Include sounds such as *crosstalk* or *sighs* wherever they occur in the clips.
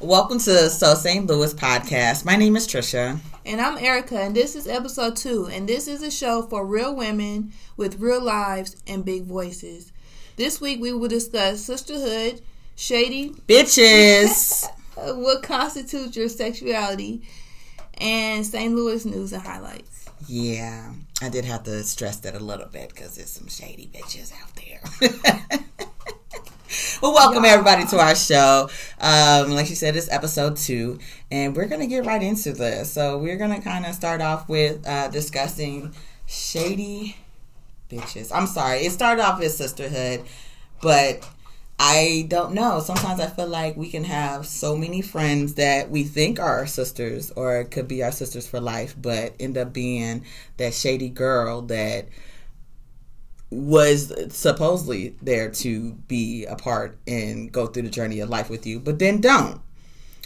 Welcome to So St. Louis podcast. My name is Trisha. And I'm Erica, and this is episode two. And this is a show for real women with real lives and big voices. This week we will discuss sisterhood, shady bitches, *laughs* what constitutes your sexuality, and St. Louis news and highlights. Yeah, I did have to stress that a little bit because there's some shady bitches out there. *laughs* *laughs* well, welcome yeah. everybody to our show. Um, like she said, it's episode two, and we're gonna get right into this. So we're gonna kind of start off with uh, discussing shady bitches. I'm sorry, it started off as sisterhood, but I don't know. Sometimes I feel like we can have so many friends that we think are our sisters or could be our sisters for life, but end up being that shady girl that was supposedly there to be a part and go through the journey of life with you, but then don't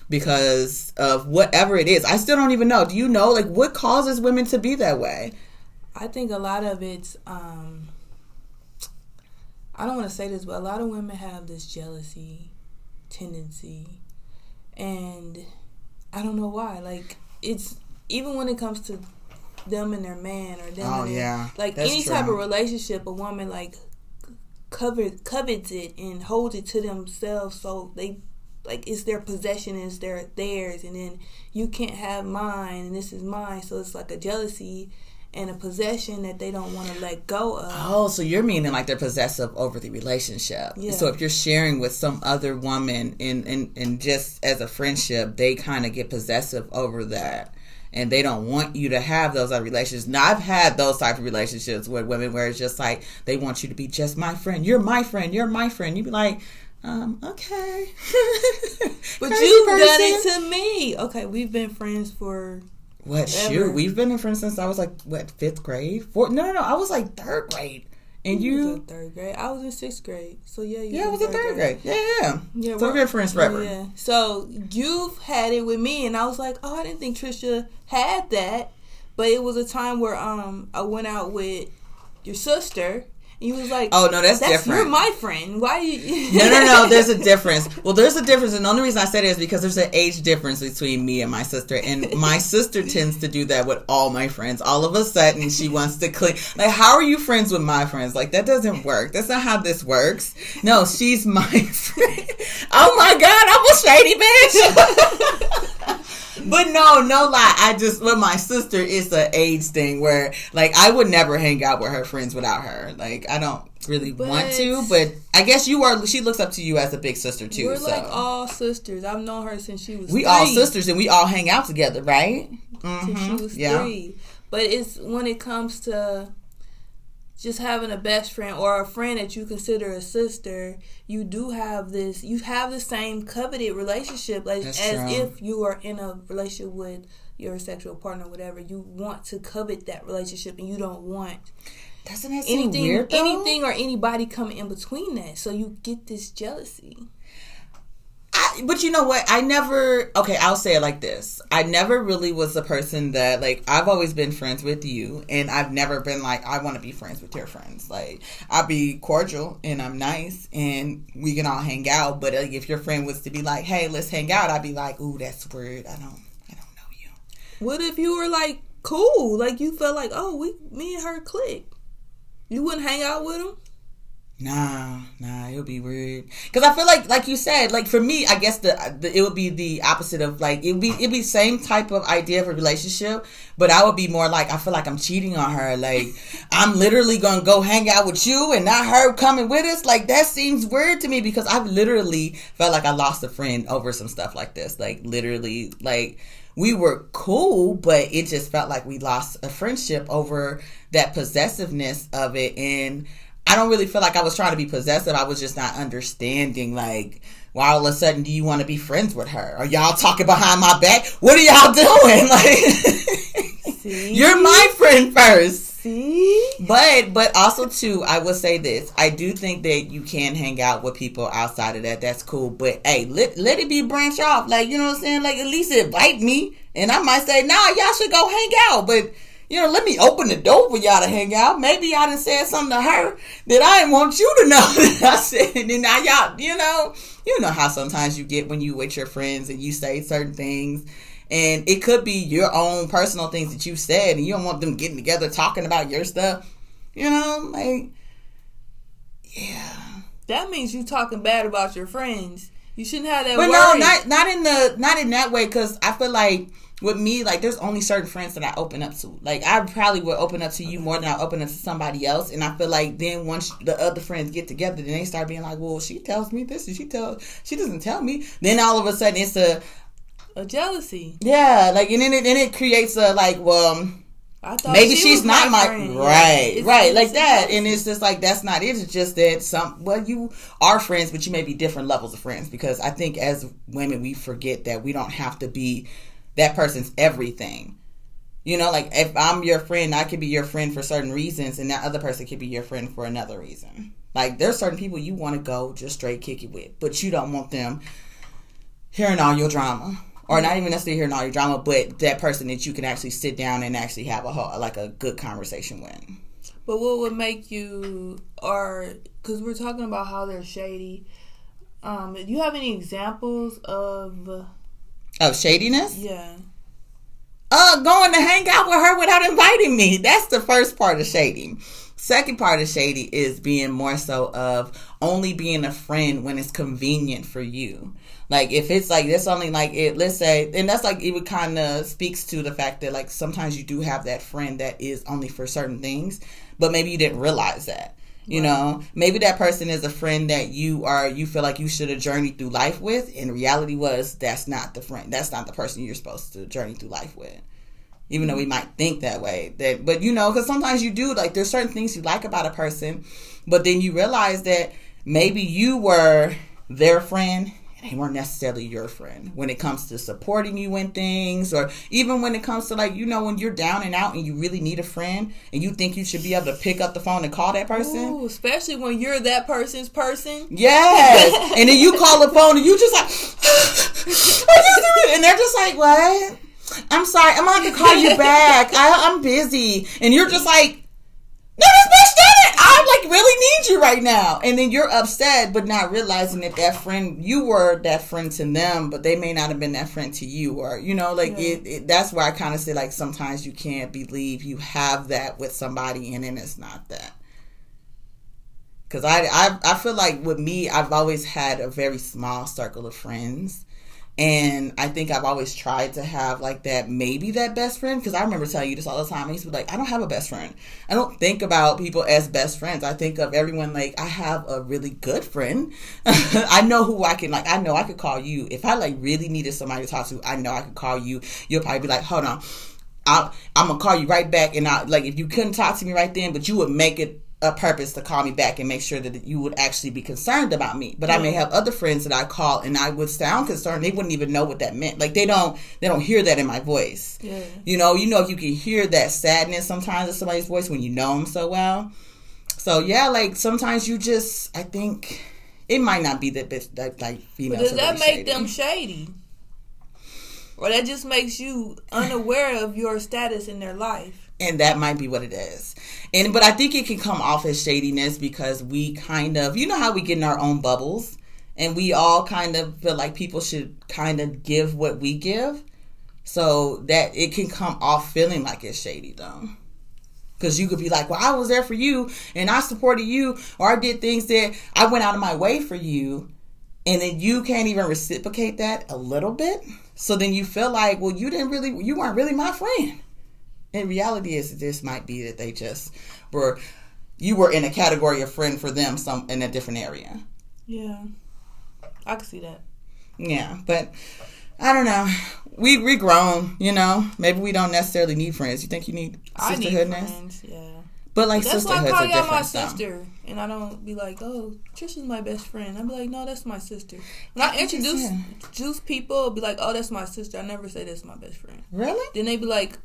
because of whatever it is. I still don't even know. Do you know like what causes women to be that way? I think a lot of it's um I don't want to say this, but a lot of women have this jealousy tendency and I don't know why. Like it's even when it comes to them and their man or them oh, yeah. like That's any true. type of relationship a woman like covered covets it and holds it to themselves so they like it's their possession it's their theirs and then you can't have mine and this is mine so it's like a jealousy and a possession that they don't want to let go of. Oh, so you're meaning like they're possessive over the relationship. Yeah. So if you're sharing with some other woman and and, and just as a friendship, they kind of get possessive over that and they don't want you to have those other relationships. Now I've had those type of relationships with women where it's just like they want you to be just my friend. You're my friend. You're my friend. You'd be like, um, okay. *laughs* but you've done it to me. Okay, we've been friends for what Sure, We've been friends since I was like what fifth grade. Fourth? No, no, no. I was like third grade. And you, you third grade. I was in sixth grade. So yeah, yeah, I was in third grade. grade. Yeah, yeah. Yeah, so we're friends forever. Yeah. So you've had it with me, and I was like, oh, I didn't think Trisha had that, but it was a time where um I went out with your sister, he was like, "Oh no, that's, that's different. You're my friend. Why? You- no, no, no. *laughs* There's a difference. Well, there's a difference, and the only reason I said it is because there's an age difference between me and my sister, and my sister tends to do that with all my friends. All of a sudden, she wants to clean. Like, how are you friends with my friends? Like, that doesn't work. That's not how this works. No, she's my *laughs* friend. oh my god, I'm a shady bitch. *laughs* but no, no lie. I just with my sister, it's an age thing where like I would never hang out with her friends without her. Like I don't really but want to, but I guess you are. She looks up to you as a big sister too. We're so. like all sisters. I've known her since she was. We three. all sisters, and we all hang out together, right? Mm-hmm. Since she was yeah. three. But it's when it comes to just having a best friend or a friend that you consider a sister, you do have this. You have the same coveted relationship as, as if you are in a relationship with your sexual partner, whatever. You want to covet that relationship, and you don't want doesn't that anything, weird, though? anything or anybody coming in between that. So you get this jealousy. But you know what? I never. Okay, I'll say it like this. I never really was a person that like. I've always been friends with you, and I've never been like I want to be friends with your friends. Like I'll be cordial and I'm nice, and we can all hang out. But like, if your friend was to be like, "Hey, let's hang out," I'd be like, "Ooh, that's weird. I don't, I don't know you." What if you were like cool? Like you felt like, oh, we, me and her click. You wouldn't hang out with him. Nah, nah, it would be weird. Cause I feel like, like you said, like for me, I guess the, the it would be the opposite of like it would be it'd be same type of idea of a relationship, but I would be more like I feel like I'm cheating on her. Like *laughs* I'm literally gonna go hang out with you and not her coming with us. Like that seems weird to me because I've literally felt like I lost a friend over some stuff like this. Like literally, like we were cool, but it just felt like we lost a friendship over that possessiveness of it and I don't really feel like I was trying to be possessive. I was just not understanding, like, why all of a sudden do you want to be friends with her? Are y'all talking behind my back? What are y'all *laughs* doing? Like, you're my friend first. See? But, but also too, I will say this. I do think that you can hang out with people outside of that. That's cool. But hey, let, let it be branch off. Like, you know what I'm saying? Like, at least invite me. And I might say, nah, y'all should go hang out. But, you know, let me open the door for y'all to hang out. Maybe I done said something to her that I didn't want you to know *laughs* that I said. And now y'all, you know, you know how sometimes you get when you with your friends and you say certain things and it could be your own personal things that you said and you don't want them getting together talking about your stuff you know like yeah that means you talking bad about your friends you shouldn't have that but worry. no not not in the not in that way because i feel like with me, like there's only certain friends that I open up to. Like I probably would open up to you more than I open up to somebody else. And I feel like then once the other friends get together, then they start being like, "Well, she tells me this, and she tells she doesn't tell me." Then all of a sudden it's a a jealousy. Yeah, like and then it then it creates a like, well, um, maybe she she's not my, right, yeah. right, like that. And it's just like that's not it. It's just that some well, you are friends, but you may be different levels of friends because I think as women we forget that we don't have to be that person's everything. You know, like if I'm your friend, I could be your friend for certain reasons, and that other person could be your friend for another reason. Like there's certain people you want to go just straight kick it with, but you don't want them hearing all your drama, or not even necessarily hearing all your drama, but that person that you can actually sit down and actually have a whole, like a good conversation with. But what would make you, or because we're talking about how they're shady, um, do you have any examples of of shadiness? Yeah. Uh, going to hang out with her without inviting me. That's the first part of shady. Second part of shady is being more so of only being a friend when it's convenient for you. Like if it's like this only like it let's say and that's like it would kind of speaks to the fact that like sometimes you do have that friend that is only for certain things, but maybe you didn't realize that. You right. know, maybe that person is a friend that you are you feel like you should have journeyed through life with. And reality was that's not the friend. That's not the person you're supposed to journey through life with. Even though we mm-hmm. might think that way, that but you know, because sometimes you do like there's certain things you like about a person, but then you realize that maybe you were their friend they weren't necessarily your friend. When it comes to supporting you in things or even when it comes to like you know when you're down and out and you really need a friend and you think you should be able to pick up the phone and call that person. Ooh, especially when you're that person's person. Yes. *laughs* And then you call the phone and you just like *gasps* and they're just like what? I'm sorry. I'm gonna have to call you back. I, i'm busy. And you're just like no, this bitch did it. I like really need you right now. And then you're upset, but not realizing that that friend, you were that friend to them, but they may not have been that friend to you. Or, you know, like yeah. it, it, that's why I kind of say like sometimes you can't believe you have that with somebody and then it's not that. Cause I, I, I feel like with me, I've always had a very small circle of friends and I think I've always tried to have like that, maybe that best friend. Because I remember telling you this all the time. I used to be like, I don't have a best friend. I don't think about people as best friends. I think of everyone like I have a really good friend. *laughs* I know who I can like. I know I could call you if I like really needed somebody to talk to. I know I could call you. You'll probably be like, hold on. i am gonna call you right back, and I like if you couldn't talk to me right then, but you would make it a purpose to call me back and make sure that you would actually be concerned about me. But I may mm-hmm. have other friends that I call and I would sound concerned. They wouldn't even know what that meant. Like they don't they don't hear that in my voice. Yeah. You know, you know you can hear that sadness sometimes in somebody's voice when you know them so well. So yeah, like sometimes you just I think it might not be that bitch that like female. Does that make shady. them shady? Or that just makes you unaware of your status in their life and that might be what it is. And but i think it can come off as shadiness because we kind of you know how we get in our own bubbles and we all kind of feel like people should kind of give what we give? So that it can come off feeling like it's shady though. Because you could be like well i was there for you and i supported you or i did things that i went out of my way for you. And then you can't even reciprocate that a little bit. So then you feel like well you didn't really you weren't really my friend in reality is this might be that they just were you were in a category of friend for them some in a different area yeah i can see that yeah but i don't know we we grown you know maybe we don't necessarily need friends you think you need sisterhoodness yeah but like that's why I call y'all my sister, and I don't be like, "Oh, Trisha's my best friend." I be like, "No, that's my sister." When I introduce juice people, be like, "Oh, that's my sister." I never say that's my best friend. Really? Then they be like,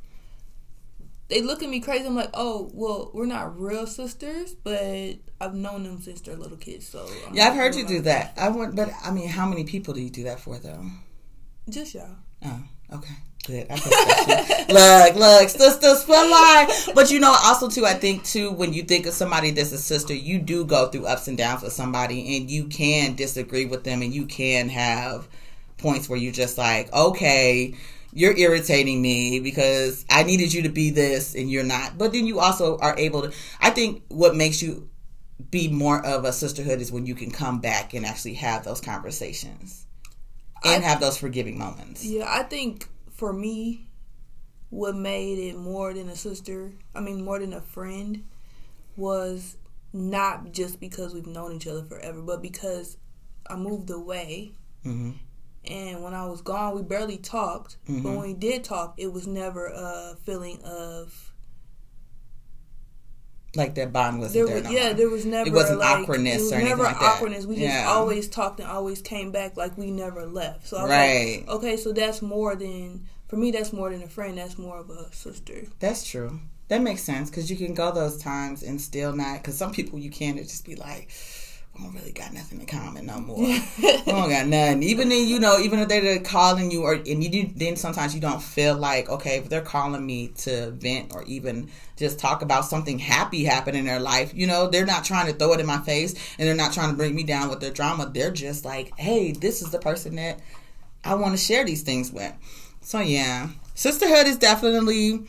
they look at me crazy. I'm like, oh, well, we're not real sisters, but I've known them since they're little kids. So I'm yeah, I've heard you do that. I want, but I mean, how many people do you do that for though? Just y'all. Oh, okay. Good. I look, look, sisters for life. But you know, also too, I think too, when you think of somebody that's a sister, you do go through ups and downs with somebody, and you can disagree with them, and you can have points where you're just like, okay, you're irritating me because I needed you to be this and you're not. But then you also are able to. I think what makes you be more of a sisterhood is when you can come back and actually have those conversations and I, have those forgiving moments. Yeah, I think for me, what made it more than a sister, I mean, more than a friend, was not just because we've known each other forever, but because I moved away. Mm-hmm. And when I was gone, we barely talked. Mm-hmm. But when we did talk, it was never a feeling of like that bond wasn't there. there no yeah, more. there was never. It wasn't like, awkwardness it was or anything never like awkwardness. We yeah. just always talked and always came back like we never left. So I was right. like, okay, so that's more than for me. That's more than a friend. That's more of a sister. That's true. That makes sense because you can go those times and still not. Because some people you can just be like I don't really got nothing in common no more. I don't got nothing. Even then, you know, even if they're calling you, or and you do, then sometimes you don't feel like okay, if they're calling me to vent or even just talk about something happy happening in their life, you know, they're not trying to throw it in my face and they're not trying to bring me down with their drama. They're just like, hey, this is the person that I want to share these things with. So yeah, sisterhood is definitely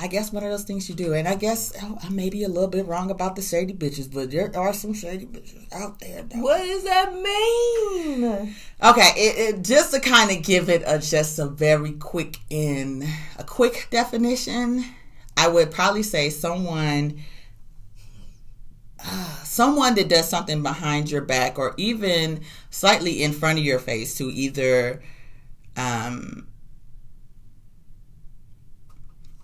I guess one of those things you do. And I guess oh, I may be a little bit wrong about the shady bitches, but there are some shady bitches out there. Though. What does that mean? Okay, it, it, just to kind of give it a just a very quick in a quick definition, I would probably say someone uh, someone that does something behind your back or even slightly in front of your face to either um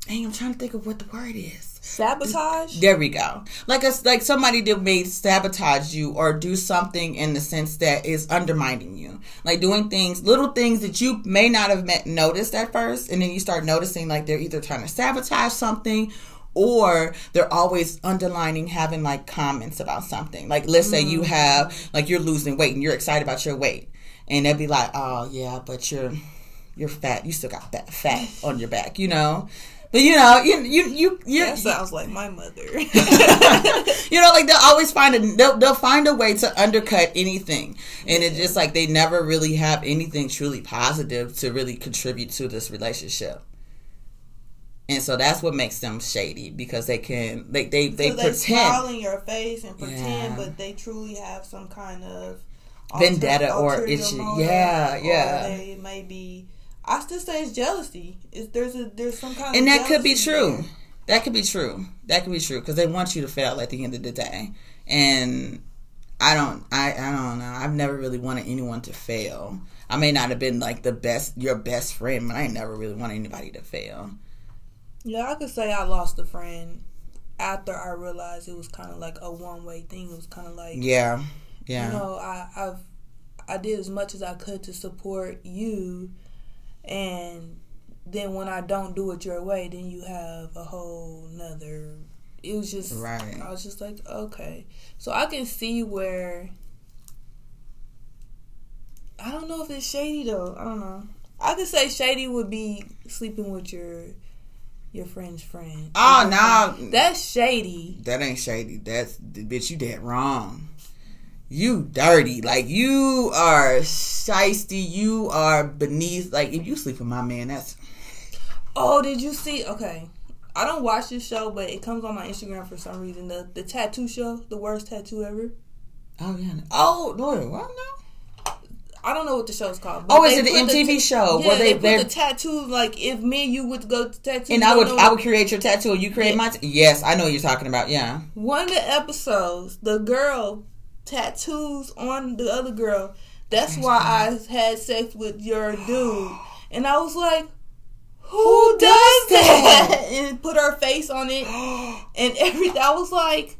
Dang, I'm trying to think of what the word is. Sabotage. There we go. Like a like somebody that may sabotage you or do something in the sense that is undermining you. Like doing things, little things that you may not have met, noticed at first, and then you start noticing like they're either trying to sabotage something or they're always underlining having like comments about something. Like let's mm. say you mm. have like you're losing weight and you're excited about your weight, and they'll be like, "Oh yeah, but you're." You're fat. You still got that fat on your back, you know. You know, you you you, you that sounds like my mother. *laughs* *laughs* you know, like they'll always find a they'll, they'll find a way to undercut anything, and yeah. it's just like they never really have anything truly positive to really contribute to this relationship. And so that's what makes them shady because they can they they they, so they pretend smile in your face and pretend, yeah. but they truly have some kind of vendetta or issue. Yeah, yeah. Or they may be I still say it's jealousy. Is there's a there's some kind of and that could be true. There. That could be true. That could be true because they want you to fail at the end of the day. And I don't. I I don't know. I've never really wanted anyone to fail. I may not have been like the best, your best friend, but I never really wanted anybody to fail. Yeah, I could say I lost a friend after I realized it was kind of like a one way thing. It was kind of like yeah, yeah. You know, I I've I did as much as I could to support you and then when I don't do it your way, then you have a whole nother. It was just right. I was just like, okay, so I can see where. I don't know if it's shady though. I don't know. I could say shady would be sleeping with your your friend's friend. Ah, oh no, that's shady. That ain't shady. That's bitch. You dead wrong you dirty. Like you are shisty. You are beneath. Like if you sleep with my man, that's. Oh, did you see? Okay, I don't watch this show, but it comes on my Instagram for some reason. The the tattoo show, the worst tattoo ever. Oh yeah. Oh no, what now? I don't know what the show's called. Oh, is it the MTV the show yeah, where they, they put the tattoo? Like if me and you would go to tattoo, and I would I would create your tattoo, and you create yeah. my. T- yes, I know what you're talking about. Yeah. One of the episodes, the girl tattoos on the other girl. That's why mm-hmm. I had sex with your *gasps* dude. And I was like, who does that? *laughs* and put her face on it *gasps* and everything. I was like,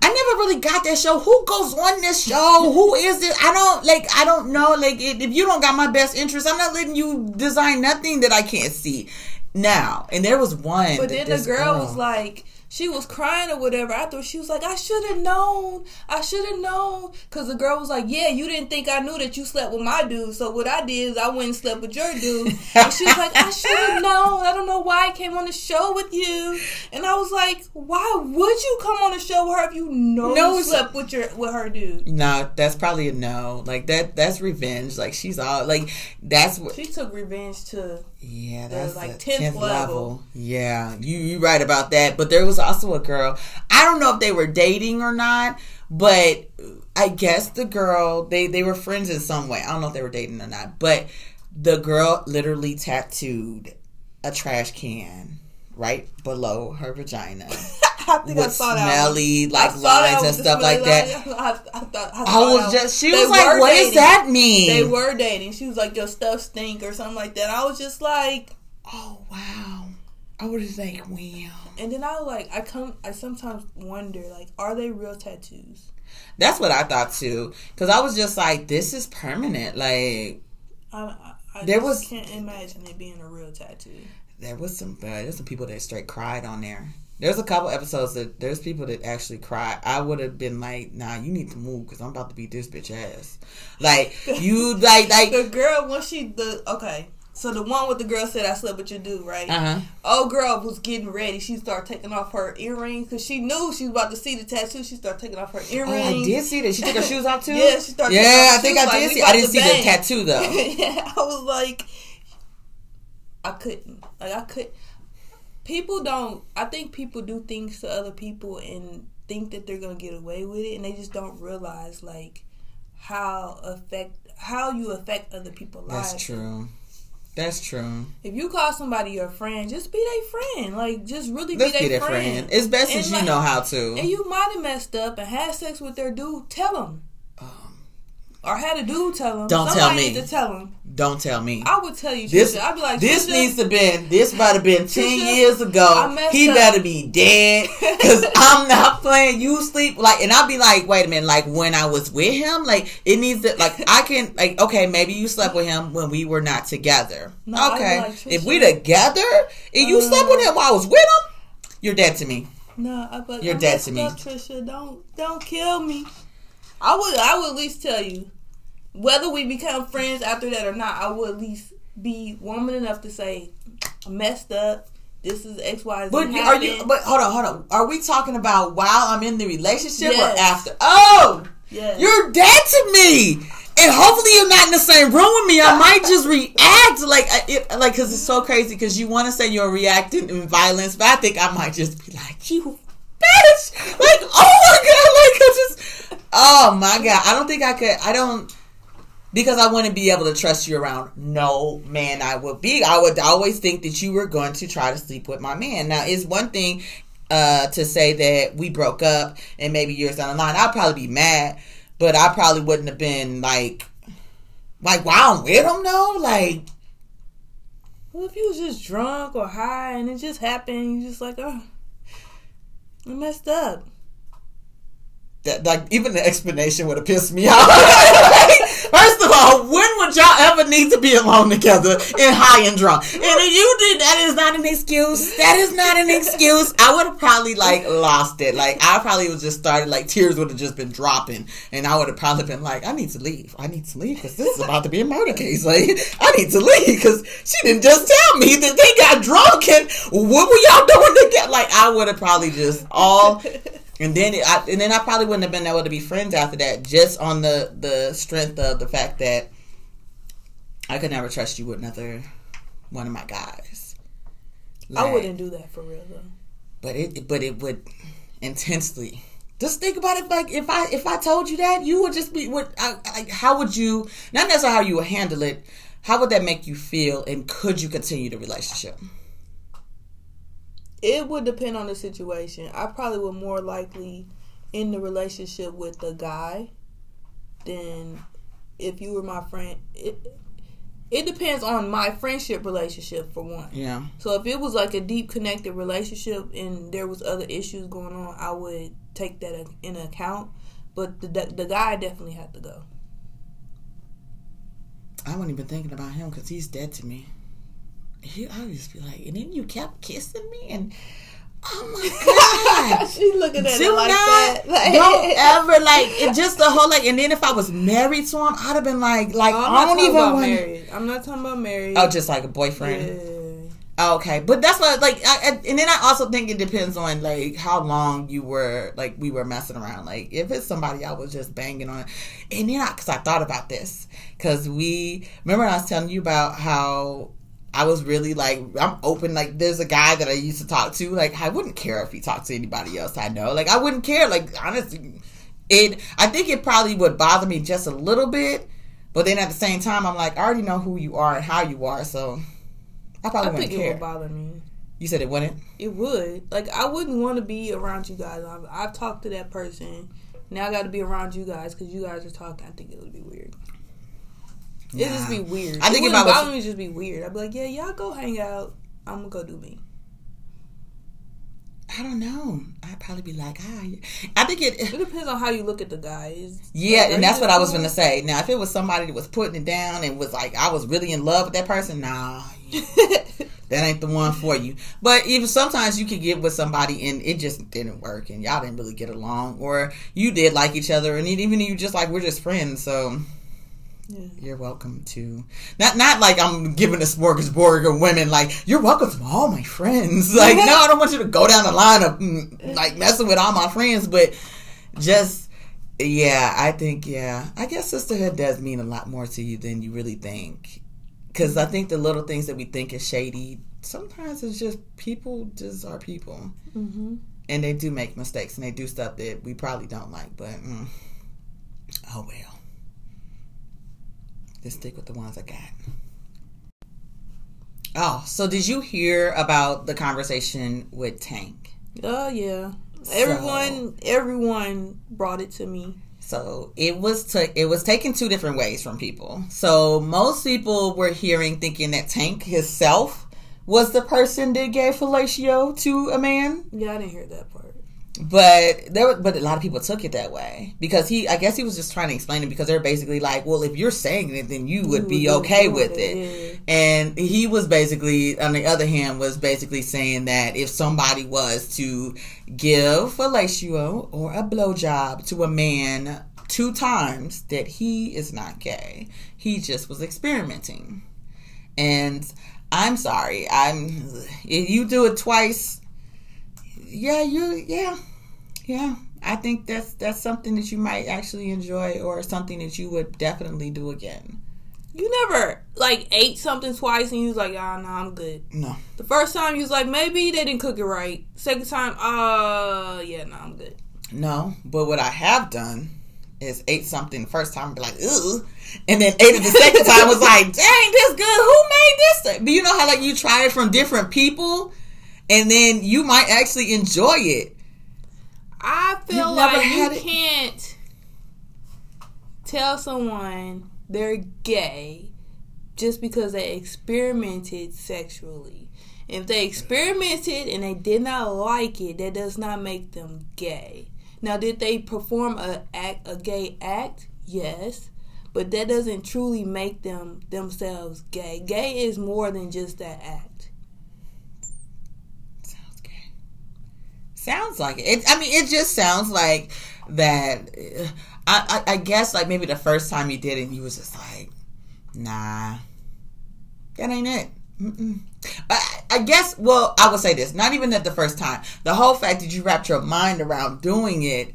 I never really got that show. Who goes on this show? Who is it? I don't like. I don't know. Like, if you don't got my best interest, I'm not letting you design nothing that I can't see now. And there was one. But then the girl, girl was oh. like, she was crying or whatever. After she was like i should have known. I should have known. Because the girl was like yeah you didn't think i knew that you slept with my dude. So what i did is i went and slept with your dude. And she was like i should have *laughs* known. I don't know why i came on the show with you. And i was like why would you come on the show with her if you know no, you slept with your with her dude? Nah, that's probably a no. Like that that's revenge. Like she's all like that's what she took revenge to yeah that's like 10th, level. level yeah you you right about that but there was was also a girl. I don't know if they were dating or not, but I guess the girl they they were friends in some way. I don't know if they were dating or not, but the girl literally tattooed a trash can right below her vagina. *laughs* I think with I saw that. Smelly like lines and stuff like that. I, I, thought I, I was just. She was like, "What dating. does that mean?" They were dating. She was like, "Your stuff stink" or something like that. I was just like, "Oh wow." I was just like, wow. And then I like, I come, I sometimes wonder, like, are they real tattoos? That's what I thought too, because I was just like, this is permanent. Like, I, I there was can't imagine it being a real tattoo. There was some, uh, there's some people that straight cried on there. There's a couple episodes that there's people that actually cry. I would have been like, "Nah, you need to move because I'm about to beat this bitch ass." Like *laughs* you, like like the girl when she the okay so the one with the girl said I slept with your dude, right? Uh-huh. Old girl was getting ready. She started taking off her earrings because she knew she was about to see the tattoo. She started taking off her earrings. Oh, I did see that. She took her *laughs* shoes off too. yeah, she started. Yeah, I think I did like, see. I didn't see bang. the tattoo though. *laughs* yeah, I was like, I couldn't. Like I could. People don't. I think people do things to other people and think that they're gonna get away with it, and they just don't realize like how affect how you affect other people's lives. That's true. That's true. If you call somebody your friend, just be their friend. Like, just really be their friend. friend. As best and as like, you know how to. And you might have messed up and had sex with their dude. Tell them. Um, or had a dude tell them. Don't Somebody tell me. to tell them. Don't tell me. I would tell you. This, I'd be like, this needs to been. This might have been ten years ago. He up. better be dead because *laughs* I'm not playing. You sleep like, and I'll be like, wait a minute. Like when I was with him, like it needs to. Like I can. Like okay, maybe you slept with him when we were not together. No, okay, like, if we together and you uh, slept with him while I was with him, you're dead to me. No, I, but you're dead to me. Trisha, don't don't kill me. I would I would at least tell you whether we become friends after that or not, I will at least be woman enough to say, I messed up. This is X Y Z. But are you? But hold on, hold on. Are we talking about while I'm in the relationship yes. or after? Oh, yes. you're dead to me. And hopefully you're not in the same room with me. I might just react like it, like because it's so crazy. Because you want to say you're reacting in violence, but I think I might just be like you bitch. Like oh my god, like I just oh my god. I don't think I could. I don't because I wouldn't be able to trust you around no man I would be. I would always think that you were going to try to sleep with my man. Now, it's one thing uh, to say that we broke up and maybe years down the line, I'd probably be mad, but I probably wouldn't have been like, like, wow, I'm with him though? Like, well, if you was just drunk or high and it just happened, you just like, oh, I messed up that like even the explanation would have pissed me *laughs* off. *laughs* First of all, when would y'all ever need to be alone together and high and drunk? And if you did, that is not an excuse. That is not an excuse. I would have probably like lost it. Like I probably would just started like tears would have just been dropping, and I would have probably been like, I need to leave. I need to leave because this is about to be a murder case. Like I need to leave because she didn't just tell me that they got drunk and what were y'all doing together? Like I would have probably just all and then it, I, and then I probably wouldn't have been able to be friends after that, just on the the strength of the fact that I could never trust you with another one of my guys. Like, I wouldn't do that for real though. But it but it would intensely. Just think about it. Like if I if I told you that, you would just be. I, how would you? Not necessarily how you would handle it. How would that make you feel? And could you continue the relationship? It would depend on the situation. I probably would more likely in the relationship with the guy than if you were my friend. It, it depends on my friendship relationship for one. Yeah. So if it was like a deep connected relationship and there was other issues going on, I would take that in account. But the the guy definitely had to go. I wasn't even thinking about him because he's dead to me he, I just be like, and then you kept kissing me, and Oh my god! *laughs* She's looking at Do it like not, that. *laughs* Like, don't ever like it. Just the whole like, and then if I was married to him, I'd have been like, like Oh, I don't even want. married. I'm not talking about married. Oh, just like a boyfriend. yeah. Okay, but that's what like, I, I- and then I also think it depends on like how long you were like we were messing around. Like if it's somebody I was just banging on, and then I because I thought about this because we remember I was telling you about how I was really like I'm open. Like there's a guy that I used to talk to. Like I wouldn't care if he talked to anybody else I know. Like I wouldn't care. Like honestly, it. I think it probably would bother me just a little bit. But then at the same time, I'm like, I already know who you are and how you are, so I probably I wouldn't think it care. would bother me. You said it wouldn't. It would. Like I wouldn't want to be around you guys. I've, I've talked to that person. Now I got to be around you guys because you guys are talking. I think it would be weird. It'd just be weird. I think it if I was- bother me, just be weird. I'd be like, yeah, y'all go hang out. I'm gonna go do me. I don't know. I'd probably be like, ah. I think it. It depends on how you look at the guys. Yeah, like, and that's what I was gonna say. Now, if it was somebody that was putting it down and was like, I was really in love with that person, nah, *laughs* that ain't the one for you. But even sometimes you could get with somebody and it just didn't work, and y'all didn't really get along, or you did like each other, and even you just like we're just friends, so. Yeah. You're welcome to not not like I'm giving a smorgasbord of women like you're welcome to all my friends. *laughs* Like no, I don't want you to go down the line of mm, like messing with all my friends, but just yeah, I think yeah, I guess sisterhood does mean a lot more to you than you really think. Because I think the little things that we think is shady, sometimes it's just people just are people, Mm-hmm. and they do make mistakes and they do stuff that we probably don't like. But mm, oh well. Just stick with the ones I got. Oh, so did you hear about the conversation with Tank? Oh yeah. Everyone, everyone brought it to me. So it was took it was taken two different ways from people. So most people were hearing thinking that Tank himself was the person that gave fellatio to a man, Yeah, I didn't hear that part. But there were, but a lot of people took it that way because he I guess he was just trying to explain it because they're basically like, well, if you're saying it, then you would be okay with it, it. And he was basically, on the other hand, was basically saying that if somebody was to give fellatio or a blowjob to a man two times, that he is not gay. He just was experimenting. And I'm sorry, I'm. If you do it twice, yeah, you, yeah, yeah. I think that's that's something that you might actually enjoy, or something that you would definitely do again. You never like ate something twice and you was like, oh no, I'm good. No. The first time you was like, maybe they didn't cook it right. Second time, uh, yeah, no, I'm good. No, but what I have done is ate something the first time and be like, ugh. And then ate it the second time was like, *laughs* dang, this good. Who made this? thing? But you know how like you try it from different people and then you might actually enjoy it. I feel You've like you it? can't tell someone they're gay just because they experimented sexually. If they experimented and they did not like it, that does not make them gay. Now, did they perform a act, a gay act? Yes, but that doesn't truly make them themselves gay. Gay is more than just that act. Sounds gay. Sounds like it. it. I mean, it just sounds like that. I, I I guess like maybe the first time you did it, you was just like, nah, that ain't it. I, I guess. Well, I would say this. Not even at the first time. The whole fact that you wrapped your mind around doing it.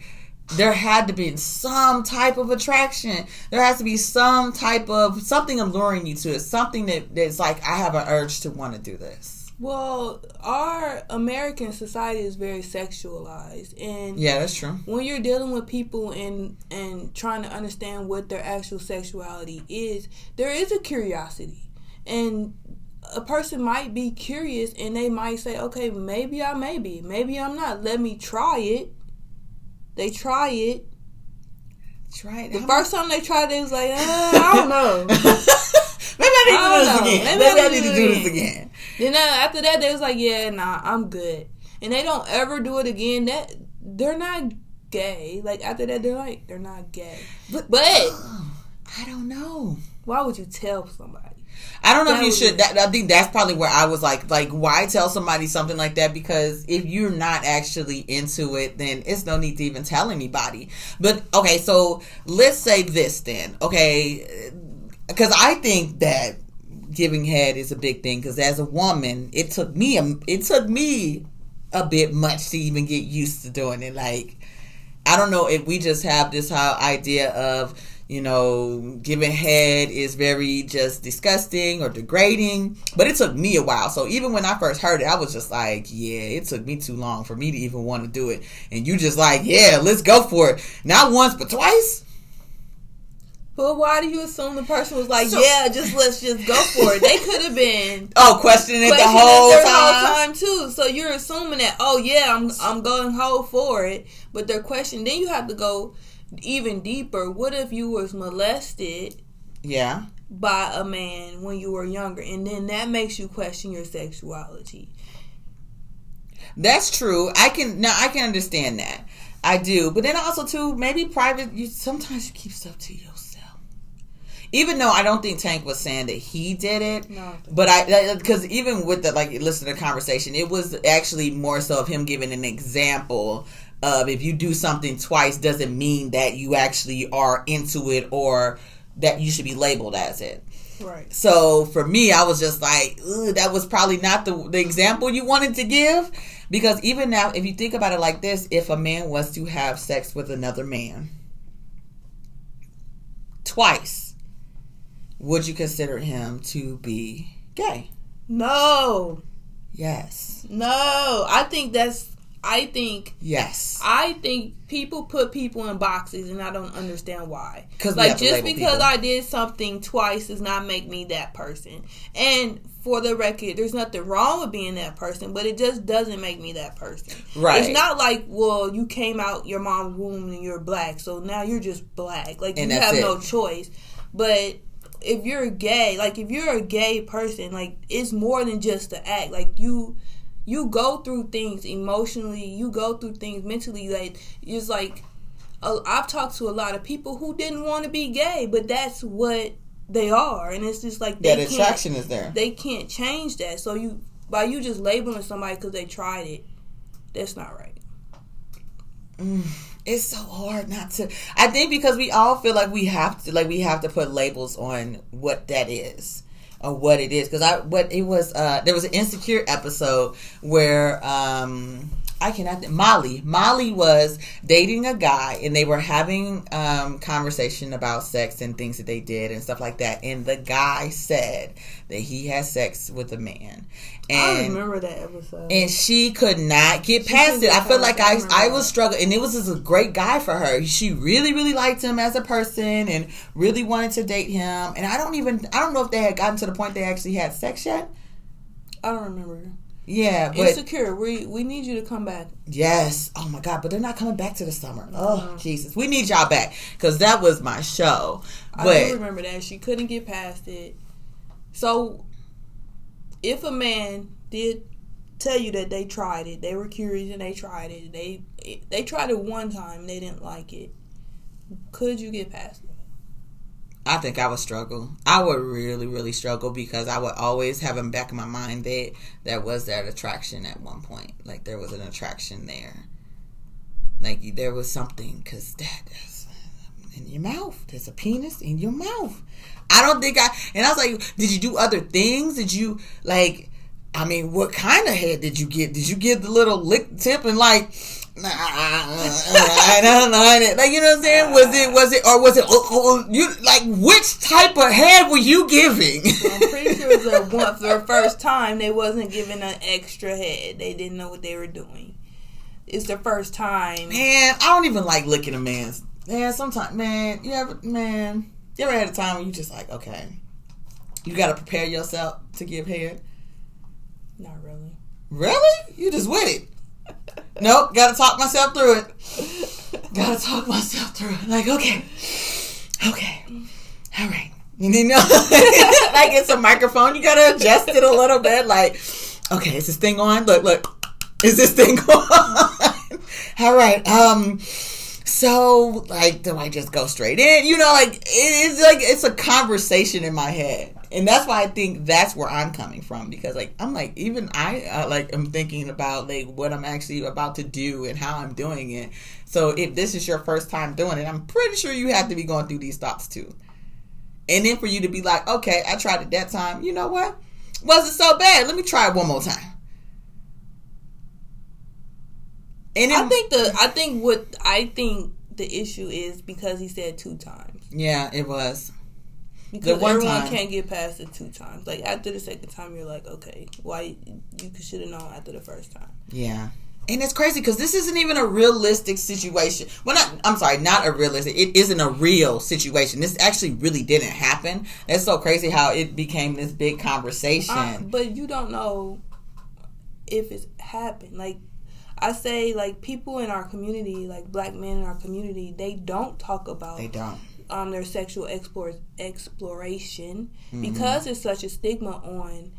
There had to be some type of attraction. There has to be some type of something alluring you to it. Something that, that's like I have an urge to want to do this. Well, our American society is very sexualized, and Yeah, that's true. when you're dealing with people and and trying to understand what their actual sexuality is, there is a curiosity, and a person might be curious and they might say, "Okay, maybe I may be, maybe I'm not. Let me try it." They try it. Try it. The How first time they tried it, it was like, uh, I don't *laughs* know. *laughs* Need to do don't this know. again. Maybe Maybe, I I need to do this again. Then after that, they was like, "Yeah, nah, I'm good," and they don't ever do it again. That they're not gay. Like after that, they're like they're not gay. But, But *sighs* I don't know. Why would you tell somebody? I don't know that if you should. That, I think that's probably where I was like, like, why tell somebody something like that? Because if you're not actually into it, then it's no need to even tell anybody. But okay, so let's say this then. Okay, because I think that giving head is a big thing. Because as a woman, it took me a, it took me a bit much to even get used to doing it. Like, I don't know if we just have this whole idea of you know, giving head is very just disgusting or degrading. But it took me a while. So even when I first heard it, I was just like, yeah, it took me too long for me to even want to do it. And you just like, yeah, let's go for it. Not once, but twice. But why do you assume the person was like, so, yeah, just let's just go for it? They could have *laughs* been oh questioning it the whole time. whole time too. So you're assuming that oh yeah, I'm I'm going whole for it, but they're questioning. Then you have to go even deeper, what if you was molested? Yeah. By a man when you were younger, and then that makes you question your sexuality. That's true. I can now. I can understand that. I do, but then also too, maybe private. You sometimes you keep stuff to yourself. Even though I don't think Tank was saying that he did it, no, but I because even with the like listen to the conversation, it was actually more so of him giving an example of if you do something twice doesn't mean that you actually are into it or that you should be labeled as it. Right. So for me, I was just like, that was probably not the, the example you wanted to give. Because even now, if you think about it like this, if a man was to have sex with another man twice, would you consider him to be gay? No. Yes. No. I think that's I think yes. I think people put people in boxes, and I don't understand why. Because like just because people. I did something twice does not make me that person. And for the record, there's nothing wrong with being that person, but it just doesn't make me that person. Right. It's not like well, you came out your mom's womb and you're black, so now you're just black. Like and you have it. no choice. But if you're gay, like if you're a gay person, like it's more than just the act. Like you you go through things emotionally, you go through things mentally. Like it's like I've talked to a lot of people who didn't want to be gay, but that's what they are, and it's just like that attraction is there. They can't change that. So you by you just labeling somebody because they tried it, that's not right. Mm, it's so hard not to. I think because we all feel like we have to, like we have to put labels on what that is or what it is because I what it was uh there was an insecure episode where um I cannot Molly Molly was dating a guy and they were having um conversation about sex and things that they did and stuff like that and the guy said that he had sex with a man and I remember that episode. And she could not get she past it. I feel like I I, I was struggling and it was just a great guy for her. She really, really liked him as a person and really wanted to date him. And I don't even I don't know if they had gotten to the point they actually had sex yet. I don't remember. Yeah, but insecure. We we need you to come back. Yes. Oh my God, but they're not coming back to the summer. Oh. Jesus, we need y'all back because that was my show. But, I do remember that she couldn't get past it. So if a man did tell you that they tried it, they were curious and they tried it, they they tried it one time, and they didn't like it. Could you get past it? I think I would struggle. I would really, really struggle because I would always have in back of my mind that there was that attraction at one point. Like there was an attraction there. Like there was something because that is in your mouth. There's a penis in your mouth. I don't think I. And I was like, did you do other things? Did you like? I mean, what kind of head did you get? Did you get the little lick tip and like? Nah, uh, uh, uh, I don't know. Like you know what I'm saying? Was it was it or was it oh, oh, oh you like which type of head were you giving? I'm pretty sure it was a for the first time they wasn't giving an extra head. They didn't know what they were doing. It's the first time. Man, I don't even like licking a man's. Man, sometimes, man, you ever, man. You ever had a time when you just like, okay, you got to prepare yourself to give head? Not really. Really? You just with it? *laughs* nope. Got to talk myself through it. got to talk myself through it. Like, okay, okay, all right. You need know, *laughs* like it's a microphone. You got to adjust it a little bit. Like, okay, is this thing on? Look, look. Is this thing *laughs* on? all right. Um So, like, do I just go straight in? You know, like it's like it's a conversation in my head, and that's why I think that's where I'm coming from because, like, I'm like even I uh, like am thinking about like what I'm actually about to do and how I'm doing it. So, if this is your first time doing it, I'm pretty sure you have to be going through these thoughts too. And then for you to be like, okay, I tried it that time. You know what? Wasn't so bad. Let me try it one more time. And I think the I think what I think the issue is because he said two times. Yeah, it was. Because everyone time. can't get past it two times. Like after the second time, you're like, okay, why you should have known after the first time. Yeah. And it's crazy because this isn't even a realistic situation. Well, not, I'm sorry, not a realistic. It isn't a real situation. This actually really didn't happen. It's so crazy how it became this big conversation. Uh, but you don't know if it's happened. Like I say, like people in our community, like black men in our community, they don't talk about. They don't. Um, their sexual explore, exploration mm-hmm. because it's such a stigma on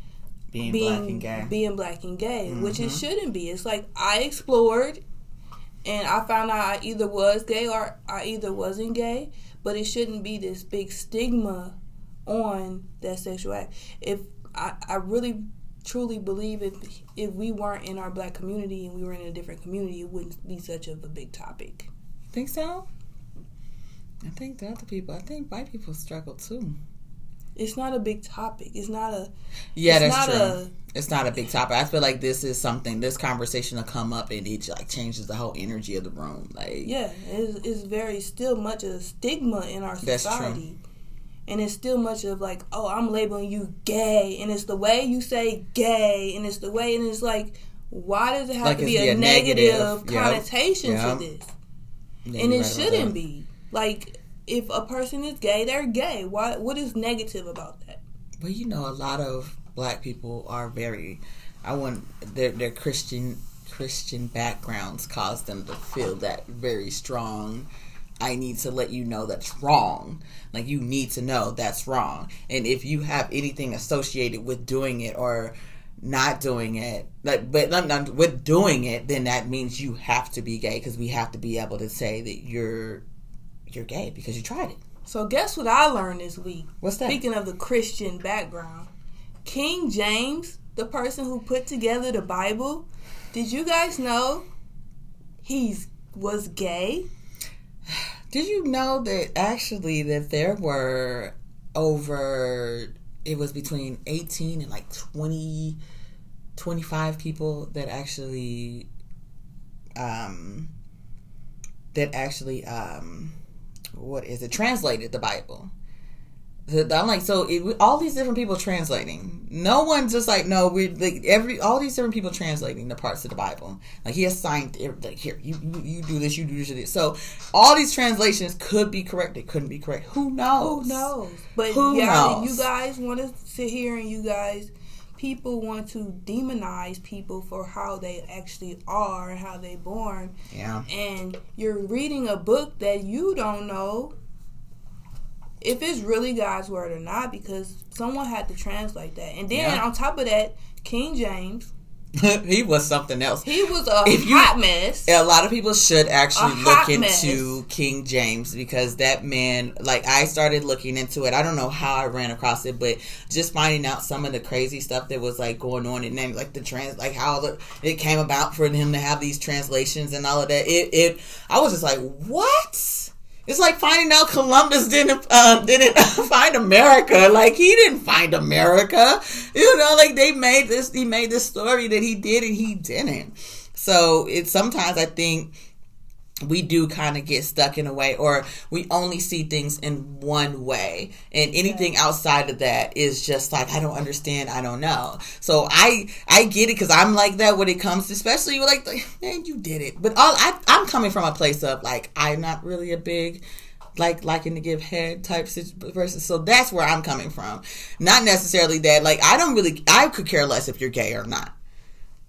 being, being black and gay, being black and gay, mm-hmm. which it shouldn't be. It's like I explored, and I found out I either was gay or I either wasn't gay, but it shouldn't be this big stigma on that sexual act. If I, I really truly believe if if we weren't in our black community and we were in a different community, it wouldn't be such of a big topic. Think so? I think the other people, I think white people struggle too. It's not a big topic. It's not a. Yeah, that's true. A, it's not a big topic. I feel like this is something. This conversation will come up and it like changes the whole energy of the room. Like yeah, it's, it's very still much of a stigma in our society and it's still much of like, oh, I'm labeling you gay, and it's the way you say gay, and it's the way, and it's like, why does it have like to be a, a, negative, negative connotation yep. Yep. to this? Yeah, and it right shouldn't be. Like, if a person is gay, they're gay. Why? What is negative about that? Well, you know, a lot of black people are very. I want their their Christian Christian backgrounds cause them to feel that very strong I need to let you know that's wrong. Like you need to know that's wrong. And if you have anything associated with doing it or not doing it, like but not, with doing it, then that means you have to be gay because we have to be able to say that you're you're gay because you tried it. So guess what I learned this week? What's that? Speaking of the Christian background, King James, the person who put together the Bible, did you guys know he was gay? Did you know that actually that there were over it was between 18 and like 20 25 people that actually um that actually um what is it translated the Bible I'm like, so it, all these different people translating. No one's just like, no, we like every all these different people translating the parts of the Bible. Like he assigned, like here, you, you you do this, you do this. So all these translations could be correct. They couldn't be correct. Who knows? Who knows? But Who yeah, knows? you guys want to sit here and you guys, people want to demonize people for how they actually are and how they born. Yeah. And you're reading a book that you don't know if it's really God's word or not because someone had to translate that. And then yeah. on top of that, King James. *laughs* he was something else. He was a if hot mess. A lot of people should actually look into mess. King James because that man, like, I started looking into it. I don't know how I ran across it, but just finding out some of the crazy stuff that was like going on and then like the trans, like how the, it came about for him to have these translations and all of that. It, it, I was just like, what? It's like finding out Columbus didn't uh, didn't *laughs* find America. Like he didn't find America. You know, like they made this. He made this story that he did and he didn't. So it's sometimes I think we do kind of get stuck in a way or we only see things in one way and anything yeah. outside of that is just like i don't understand i don't know so i i get it because i'm like that when it comes to especially like man you did it but all I, i'm coming from a place of like i'm not really a big like liking to give head type person. So that's where I'm coming from. Not necessarily that like I don't really I could care less if you're gay or not.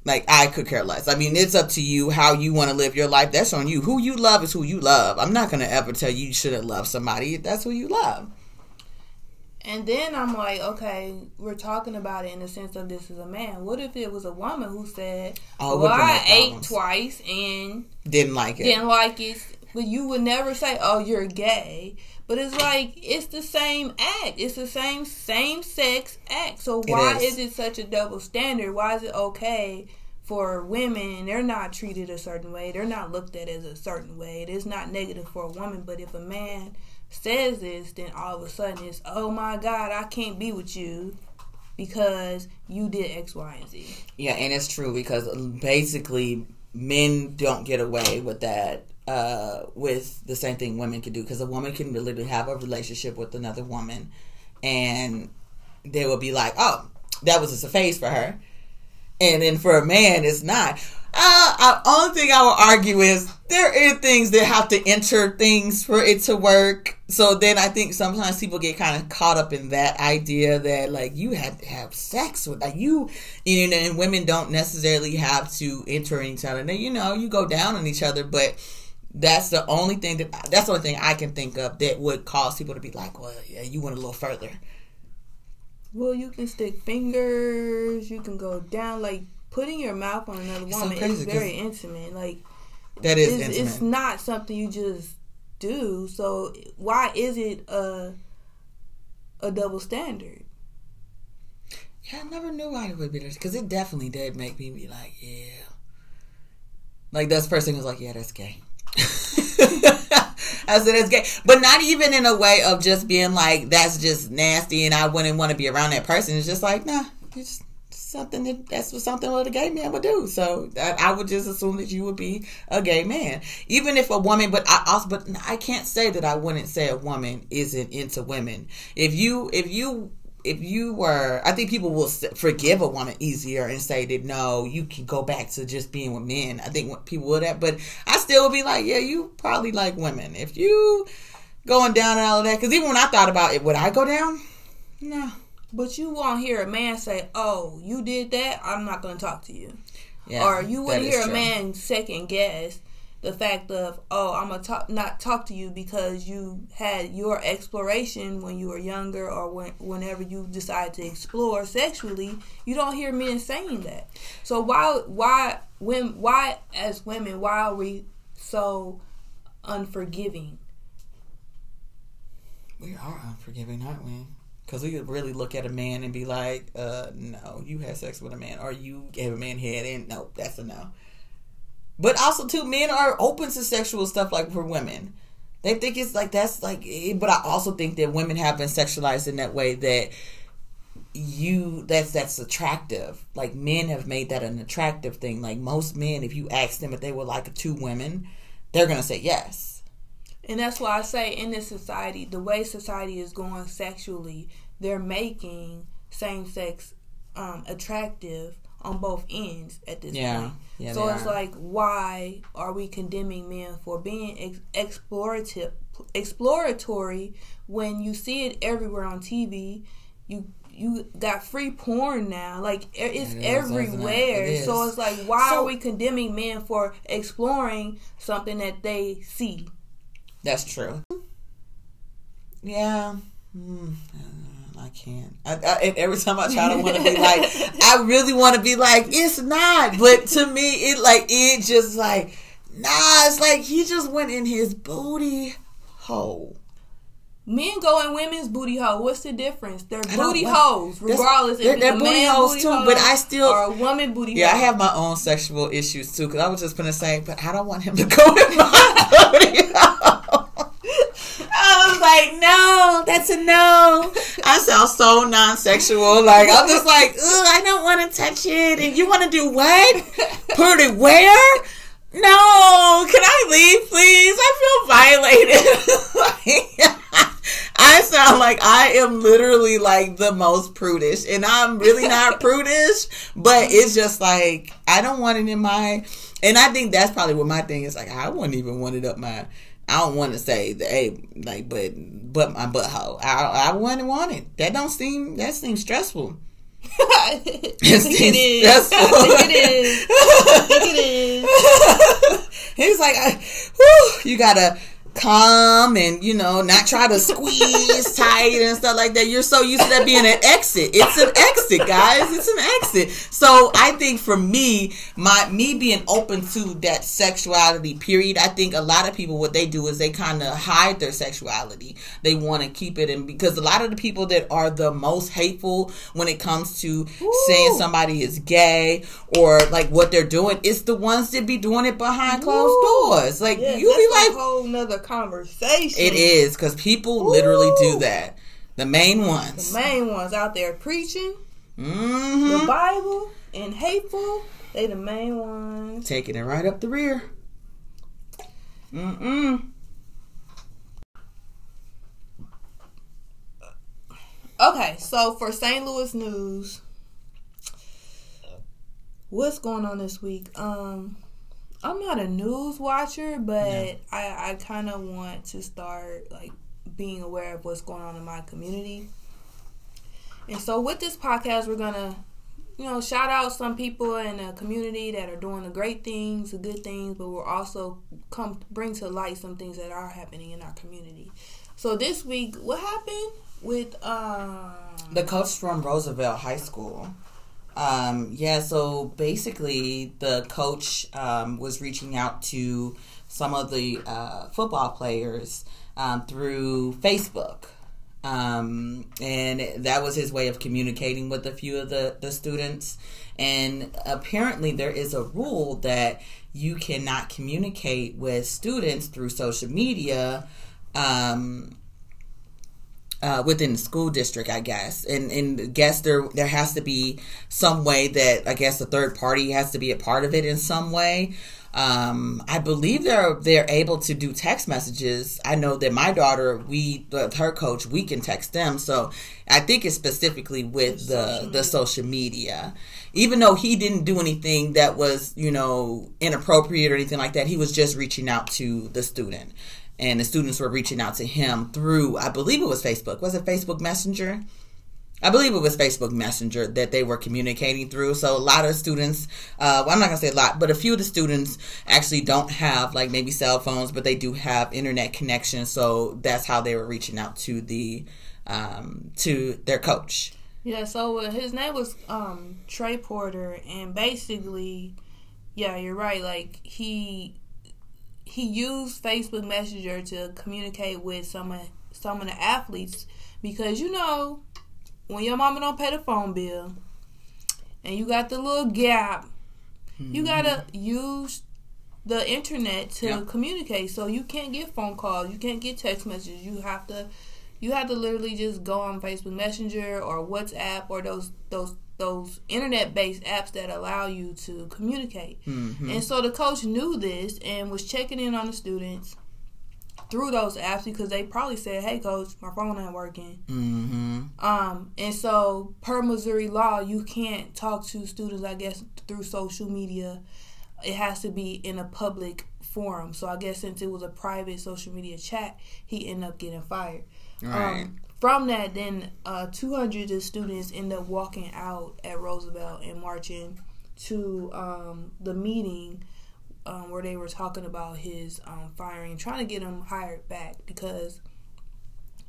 Like I could care less. I mean, it's up to you how you want to live your life. That's on you. Who you love is who you love. I'm not gonna ever tell you you shouldn't love somebody. If that's who you love. And then I'm like, okay, we're talking about it in the sense of this is a man. What if it was a woman who said, oh, "Well, I ate twice and didn't like it. Didn't like it. but you would never say, "Oh, you're gay." But it's like it's the same act. It's the same same sex act. So why is. is it such a double standard? Why is it okay for women? They're not treated a certain way. They're not looked at as a certain way. It is not negative for a woman. But if a man says this, then all of a sudden it's, oh my God, I can't be with you because you did X, Y, and Z. Yeah, and it's true because basically men don't get away with that uh, with the same thing women can do because a woman can literally have a relationship with another woman and they will be like, oh, that was just a phase for her. And then for a man, it's not. Uh, the only thing I will argue is there are things that have to enter things for it to work. So then I think sometimes people get kind of caught up in that idea that like you have to have sex with like you, you know, and women don't necessarily have to enter each other. And you know, you go down on each other, but that's the only thing that that's the only thing I can think of that would cause people to be like, well, yeah, you went a little further. Well, you can stick fingers. You can go down. Like putting your mouth on another it's woman so is very intimate. Like that is it's, it's, not something you just do. So why is it a a double standard? Yeah, I never knew why it would be because it definitely did make me be like, yeah. Like this person was like, yeah, that's gay. *laughs* I said it's gay, but not even in a way of just being like that's just nasty, and I wouldn't want to be around that person. It's just like nah, it's something that that's what something what a gay man would do. So I, I, would just assume that you would be a gay man, even if a woman. But I also, but I can't say that I wouldn't say a woman isn't into women. If you if you if you were, I think people will forgive a woman easier and say that no, you can go back to just being with men. I think people would have, but I still would be like, yeah, you probably like women. If you going down and all of that, because even when I thought about it, would I go down? No. But you won't hear a man say, "Oh, you did that. I'm not going to talk to you." Yeah, or you wouldn't hear a man second guess the fact of oh i'm gonna talk not talk to you because you had your exploration when you were younger or when, whenever you decide to explore sexually you don't hear men saying that. So why why when why as women why are we so unforgiving? We are unforgiving aren't we? Because we could really look at a man and be like, uh, no, you had sex with a man, or you gave a man head, and no, that's a no. But also, too, men are open to sexual stuff like for women. They think it's like that's like, eh, but I also think that women have been sexualized in that way that you that's that's attractive. Like men have made that an attractive thing. Like most men, if you ask them if they would like two women, they're gonna say yes. And that's why I say in this society, the way society is going sexually, they're making same sex um, attractive on both ends at this yeah. point. Yeah, so it's are. like, why are we condemning men for being ex- explorative, exploratory when you see it everywhere on TV? You you got free porn now, like it's it everywhere. It so it's like, why so, are we condemning men for exploring something that they see? That's true. Yeah. Mm, I can't. I, I, and every time I try to want to be like, I really want to be like, it's not. But to me, it like it just like, nah. It's like he just went in his booty hole. Men go in women's booty hole. What's the difference? They're booty holes, regardless. They're, they're booty holes booty too, hole but I still or a woman booty. Yeah, hole. I have my own sexual issues too. Because I was just gonna say, but I don't want him to go in my *laughs* booty hole. Like, no, that's a no. I sound so non-sexual. Like I'm just like, I don't want to touch it. And you want to do what? Put it where? No, can I leave, please? I feel violated. *laughs* I sound like I am literally like the most prudish, and I'm really not *laughs* prudish, but it's just like I don't want it in my. And I think that's probably what my thing is. Like I wouldn't even want it up my I don't want to say that, hey, like, but but my butthole. I I wouldn't want it. That don't seem that seems stressful. *laughs* *laughs* it is. stressful. it is. it is. He's like, whew, you gotta come and you know not try to squeeze *laughs* tight and stuff like that. You're so used to that being an exit. It's an exit guys. It's an exit. So i think for me my me being open to that sexuality period i think a lot of people what they do is they kind of hide their sexuality. They want to keep it in because a lot of the people that are the most hateful when it comes to Ooh. saying somebody is gay or like what they're doing it's the ones that be doing it behind closed Ooh. doors. Like yeah, you be like whole nother conversation. It is because people Ooh. literally do that. The main ones. The main ones out there preaching mm-hmm. the Bible and hateful. They the main ones. Taking it right up the rear. Mm-mm. Okay, so for St. Louis news, what's going on this week? Um, I'm not a news watcher, but yeah. I, I kind of want to start like being aware of what's going on in my community. And so with this podcast, we're gonna, you know, shout out some people in the community that are doing the great things, the good things, but we'll also come bring to light some things that are happening in our community. So this week, what happened with um, the coach from Roosevelt High School? Um, yeah, so basically, the coach um, was reaching out to some of the uh, football players um, through Facebook. Um, and that was his way of communicating with a few of the, the students. And apparently, there is a rule that you cannot communicate with students through social media um, uh, within the school district, I guess, and and guess there there has to be some way that I guess the third party has to be a part of it in some way. Um, I believe they're they're able to do text messages. I know that my daughter, we with her coach, we can text them. So I think it's specifically with the the social media. Even though he didn't do anything that was you know inappropriate or anything like that, he was just reaching out to the student and the students were reaching out to him through i believe it was facebook was it facebook messenger I believe it was Facebook Messenger that they were communicating through. So a lot of students, uh, well, I'm not gonna say a lot, but a few of the students actually don't have like maybe cell phones, but they do have internet connection. So that's how they were reaching out to the um, to their coach. Yeah. So uh, his name was um, Trey Porter, and basically, yeah, you're right. Like he he used Facebook Messenger to communicate with some of some of the athletes because you know when your mama don't pay the phone bill and you got the little gap, mm-hmm. you gotta use the internet to yep. communicate. So you can't get phone calls, you can't get text messages. You have to you have to literally just go on Facebook Messenger or WhatsApp or those those those internet based apps that allow you to communicate. Mm-hmm. And so the coach knew this and was checking in on the students through those apps because they probably said, "Hey, coach, my phone ain't working." Mm-hmm. Um, and so per Missouri law, you can't talk to students, I guess, through social media. It has to be in a public forum. So I guess since it was a private social media chat, he ended up getting fired. Right. Um, from that, then uh, 200 of students end up walking out at Roosevelt and marching to um, the meeting um, where they were talking about his um, firing, trying to get him hired back because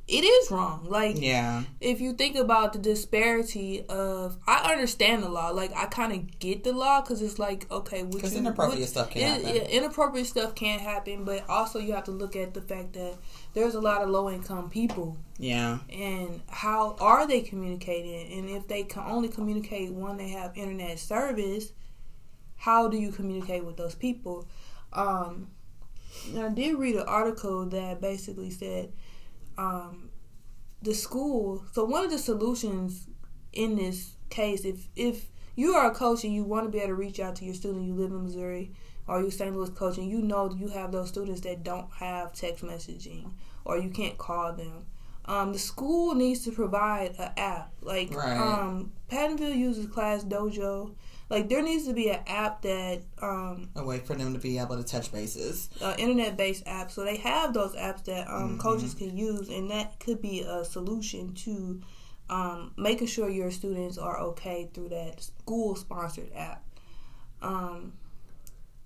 it is wrong. Like, yeah, if you think about the disparity of, I understand the law. Like, I kind of get the law because it's like, okay, because inappropriate stuff can happen. inappropriate stuff can't happen, but also you have to look at the fact that there's a lot of low income people. Yeah. And how are they communicating? And if they can only communicate when they have internet service, how do you communicate with those people? Um, I did read an article that basically said um, the school. So one of the solutions in this case, if if you are a coach and you want to be able to reach out to your student, you live in Missouri, or you're St. Louis coach, and you know you have those students that don't have text messaging or you can't call them. Um, the school needs to provide an app. Like right. um, Pattonville uses Class Dojo. Like there needs to be an app that um, a way for them to be able to touch bases. Uh, internet based app. So they have those apps that um, mm-hmm. coaches can use, and that could be a solution to um, making sure your students are okay through that school sponsored app. Um,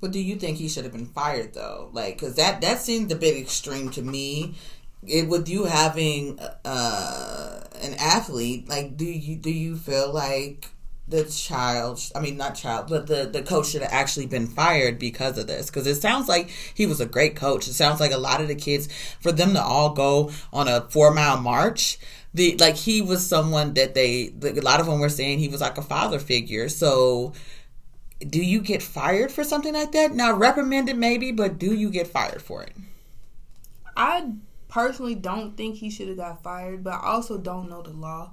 But do you think he should have been fired though? Like, because that that seemed a bit extreme to me. It with you having uh, an athlete, like, do you do you feel like the child i mean not child but the the coach should have actually been fired because of this. Because it sounds like he was a great coach. It sounds like a lot of the kids for them to all go on a four mile march the like he was someone that they a lot of them were saying he was like a father figure. So do you get fired for something like that? Now reprimanded maybe but do you get fired for it? I personally don't think he should have got fired but i also don't know the law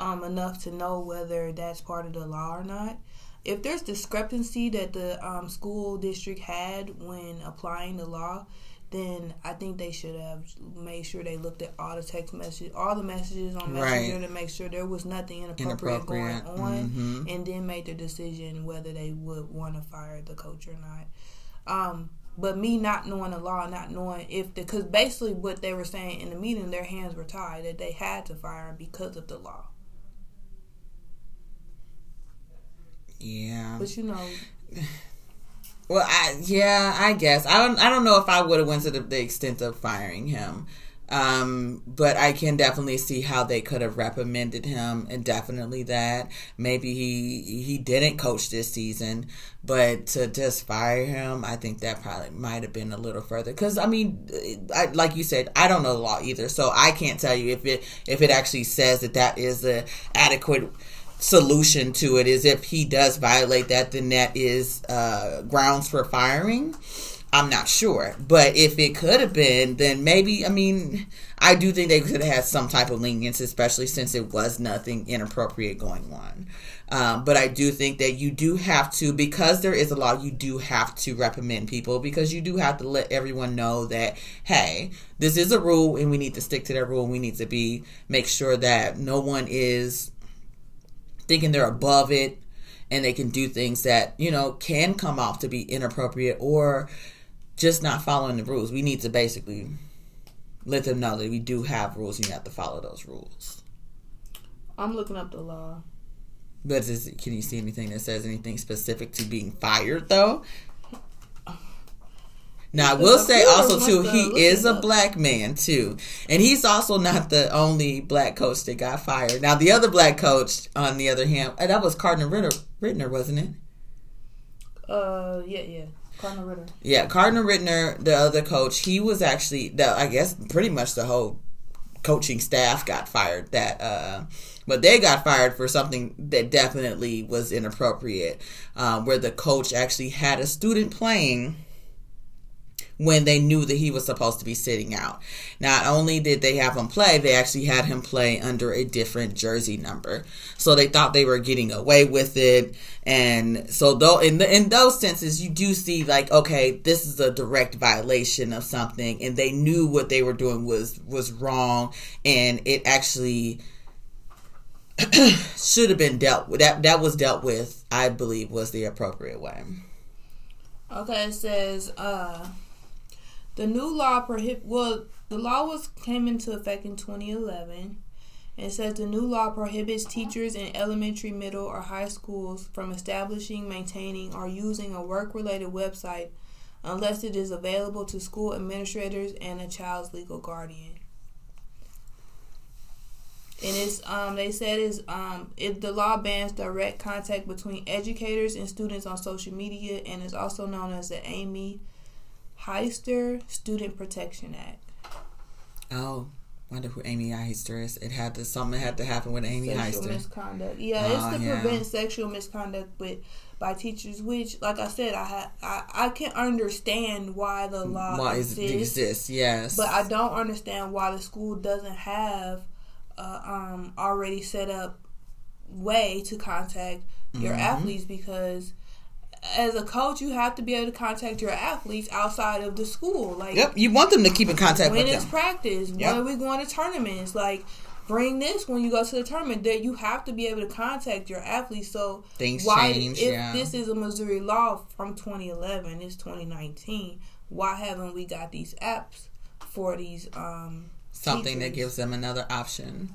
um, enough to know whether that's part of the law or not. If there's discrepancy that the um, school district had when applying the law, then I think they should have made sure they looked at all the text messages, all the messages on Messenger right. to make sure there was nothing inappropriate, inappropriate. going on, mm-hmm. and then made their decision whether they would want to fire the coach or not. Um, but me not knowing the law, not knowing if the, because basically what they were saying in the meeting, their hands were tied that they had to fire him because of the law. Yeah. But you know. *sighs* Well, I yeah, I guess I don't. I don't know if I would have went to the, the extent of firing him. Um, but I can definitely see how they could have reprimanded him, and definitely that maybe he he didn't coach this season, but to just fire him, I think that probably might have been a little further. Because I mean, I, like you said, I don't know the law either, so I can't tell you if it if it actually says that that is a adequate solution to it is if he does violate that, then that is uh, grounds for firing. I'm not sure, but if it could have been, then maybe. I mean, I do think they could have had some type of lenience, especially since it was nothing inappropriate going on. Um, but I do think that you do have to, because there is a law, you do have to reprimand people because you do have to let everyone know that, hey, this is a rule and we need to stick to that rule. We need to be make sure that no one is thinking they're above it and they can do things that, you know, can come off to be inappropriate or just not following the rules. We need to basically let them know that we do have rules and you have to follow those rules. I'm looking up the law. But is, can you see anything that says anything specific to being fired though? Now I will say also too, he is a black man too, and he's also not the only black coach that got fired. Now the other black coach, on the other hand, uh, that was Cardinal Ritter, Rittner, wasn't it? Uh, yeah, yeah. Cardinal Ritter. Yeah, Cardinal Rittner, the other coach, he was actually, the, I guess, pretty much the whole coaching staff got fired. That, uh, but they got fired for something that definitely was inappropriate, uh, where the coach actually had a student playing when they knew that he was supposed to be sitting out. Not only did they have him play, they actually had him play under a different jersey number. So they thought they were getting away with it. And so though in the, in those senses you do see like okay, this is a direct violation of something and they knew what they were doing was was wrong and it actually *clears throat* should have been dealt with that that was dealt with I believe was the appropriate way. Okay, it says uh the new law prohibit well, the law was came into effect in 2011. It says the new law prohibits teachers in elementary, middle, or high schools from establishing, maintaining, or using a work-related website unless it is available to school administrators and a child's legal guardian. And it's um they said is um if the law bans direct contact between educators and students on social media and is also known as the Amy Hestir Student Protection Act. Oh, wonder who Amy Hestir is. It had to something had to happen with Amy sexual Hestir. misconduct. Yeah, oh, it's to yeah. prevent sexual misconduct with by teachers. Which, like I said, I ha- I I can understand why the law why exists, exists. Yes, but I don't understand why the school doesn't have a um already set up way to contact your mm-hmm. athletes because as a coach, you have to be able to contact your athletes outside of the school. Like, yep, you want them to keep in contact with you. when with it's them. practice. Yep. When are we going to tournaments? Like, bring this when you go to the tournament. That you have to be able to contact your athletes. So things why, change. If yeah. this is a Missouri law from 2011, it's 2019. Why haven't we got these apps for these? um Something teachers? that gives them another option.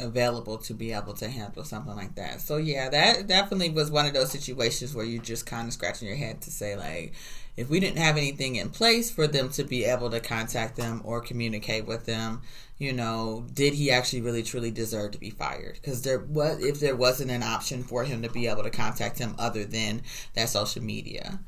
Available to be able to handle something like that. So yeah, that definitely was one of those situations where you just kind of scratching your head to say like if we didn't have anything in place for them to be able to contact them or communicate with them, you know, did he actually really truly deserve to be fired? Because there was if there wasn't an option for him to be able to contact him other than that social media.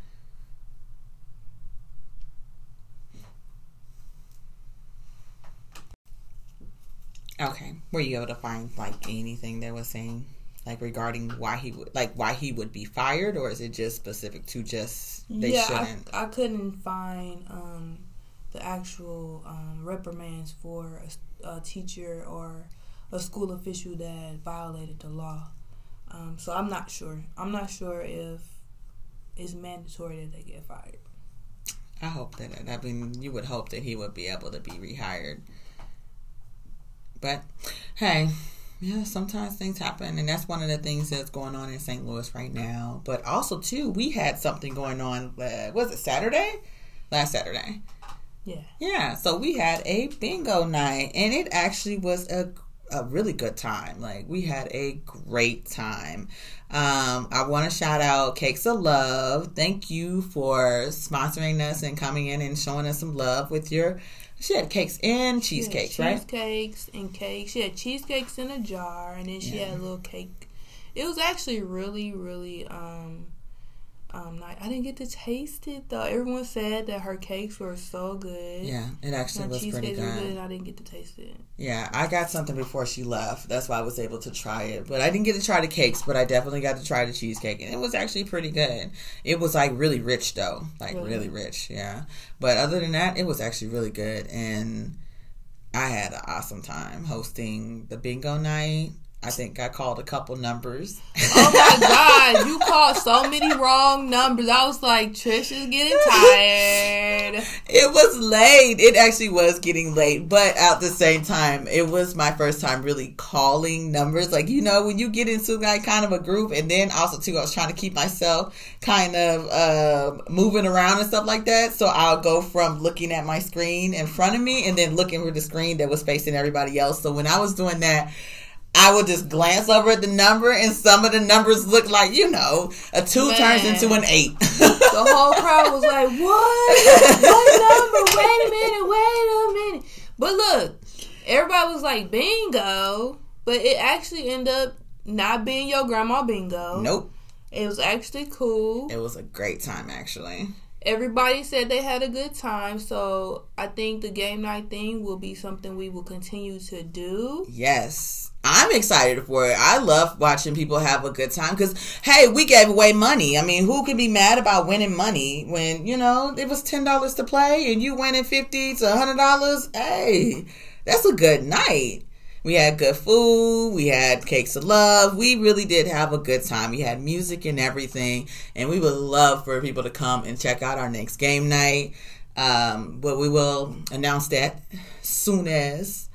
Okay, were you able to find like anything that was saying like regarding why he would like why he would be fired, or is it just specific to just they yeah, shouldn't? I, I couldn't find um, the actual um, reprimands for a, a, teacher or a school official that violated the law. Um, so I'm not sure. I'm not sure if it's mandatory that they get fired. I hope that I mean you would hope that he would be able to be rehired but hey, yeah, sometimes things happen, and that's one of the things that's going on in St. Louis right now. But also, too, we had something going on. Uh, was it Saturday? Last Saturday. Yeah. Yeah. So we had a bingo night, and it actually was a a really good time. Like we had a great time. Um, I want to shout out Cakes of Love. Thank you for sponsoring us and coming in and showing us some love with your she had cakes and cheesecakes, right? Cheesecakes and cakes. She had cheesecakes in a jar, and then she yeah. had a little cake. It was actually really, really um, um, nice. I didn't get to taste it though. Everyone said that her cakes were so good. Yeah, it actually was pretty good. good. I didn't get to taste it. Yeah, I got something before she left. That's why I was able to try it. But I didn't get to try the cakes, but I definitely got to try the cheesecake, and it was actually pretty good. It was like really rich though, like really, really rich. Yeah, but other than that, it was actually really good, and I had an awesome time hosting the bingo night. I think I called a couple numbers. Oh my *laughs* god, you called so many wrong numbers. I was like, Trish is getting tired. It was late. It actually was getting late, but at the same time, it was my first time really calling numbers. Like you know, when you get into like kind of a group, and then also too, I was trying to keep myself kind of uh, moving around and stuff like that. So I'll go from looking at my screen in front of me, and then looking for the screen that was facing everybody else. So when I was doing that. I would just glance over at the number, and some of the numbers look like, you know, a two Man. turns into an eight. the whole crowd was like, *laughs* what? what number? Wait a minute, wait a minute. But look, everybody was like, bingo. But it actually ended up not being your grandma bingo. Nope. It was actually cool. It was a great time, actually. Everybody said they had a good time, so I think the game night thing will be something we will continue to do. Yes I'm excited for it. I love watching people have a good time because, hey, we gave away money. I mean, who could be mad about winning money when, you know, it was $10 to play and you winning 50 to $100? Hey, that's a good night. We had good food. We had cakes of love. We really did have a good time. We had music and everything. And we would love for people to come and check out our next game night. Um, but we will announce that soon as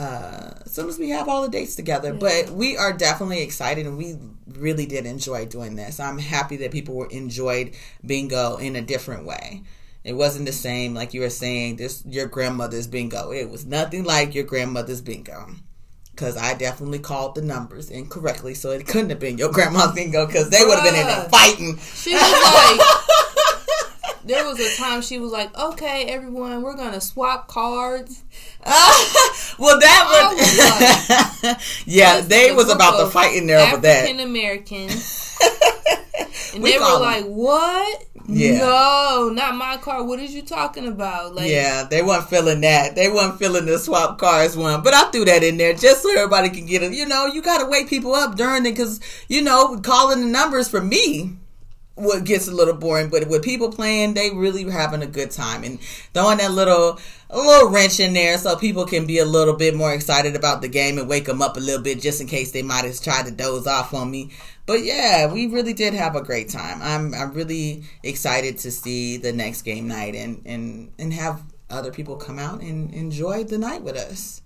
uh, as soon as we have all the dates together. Yeah. But we are definitely excited, and we really did enjoy doing this. I'm happy that people enjoyed bingo in a different way. It wasn't the same, like you were saying, this your grandmother's bingo. It was nothing like your grandmother's bingo. Because I definitely called the numbers incorrectly, so it couldn't have been your grandma's bingo because they would have been in there fighting. She was like, *laughs* there was a time she was like, "Okay, everyone, we're gonna swap cards." *laughs* well, that was, *laughs* yeah. They was about to fight in there over that. African Americans, *laughs* and we they were like, them. "What? Yeah. No, not my car. What is you talking about?" Like, yeah, they weren't feeling that. They weren't feeling the swap cars one. But I threw that in there just so everybody can get it. You know, you got to wake people up during it because you know calling the numbers for me what gets a little boring. But with people playing, they really having a good time and throwing that little a little wrench in there so people can be a little bit more excited about the game and wake them up a little bit just in case they might have tried to doze off on me. But yeah, we really did have a great time. I'm I'm really excited to see the next game night and and and have other people come out and enjoy the night with us.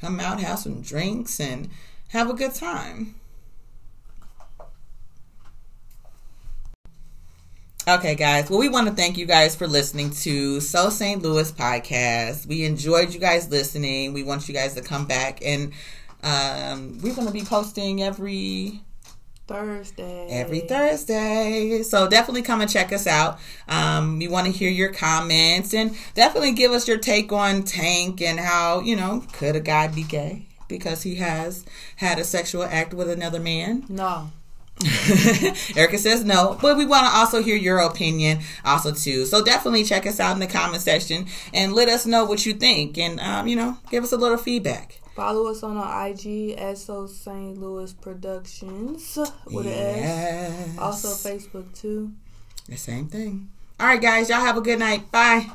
Come out, have some drinks, and have a good time. Okay, guys. Well, we want to thank you guys for listening to So St. Louis podcast. We enjoyed you guys listening. We want you guys to come back and Um, we're going to be posting every Thursday. Every Thursday. So definitely come and check us out. Um, we want to hear your comments and definitely give us your take on Tank and how, you know, could a guy be gay because he has had a sexual act with another man? No. Erica says no, but we want to also hear your opinion also too. So definitely check us out in the comment section and let us know what you think and um, you know give us a little feedback. Follow us on our IG, SO St. Louis Productions with yes. an S. Also Facebook too. The same thing. All right, guys, y'all have a good night. Bye.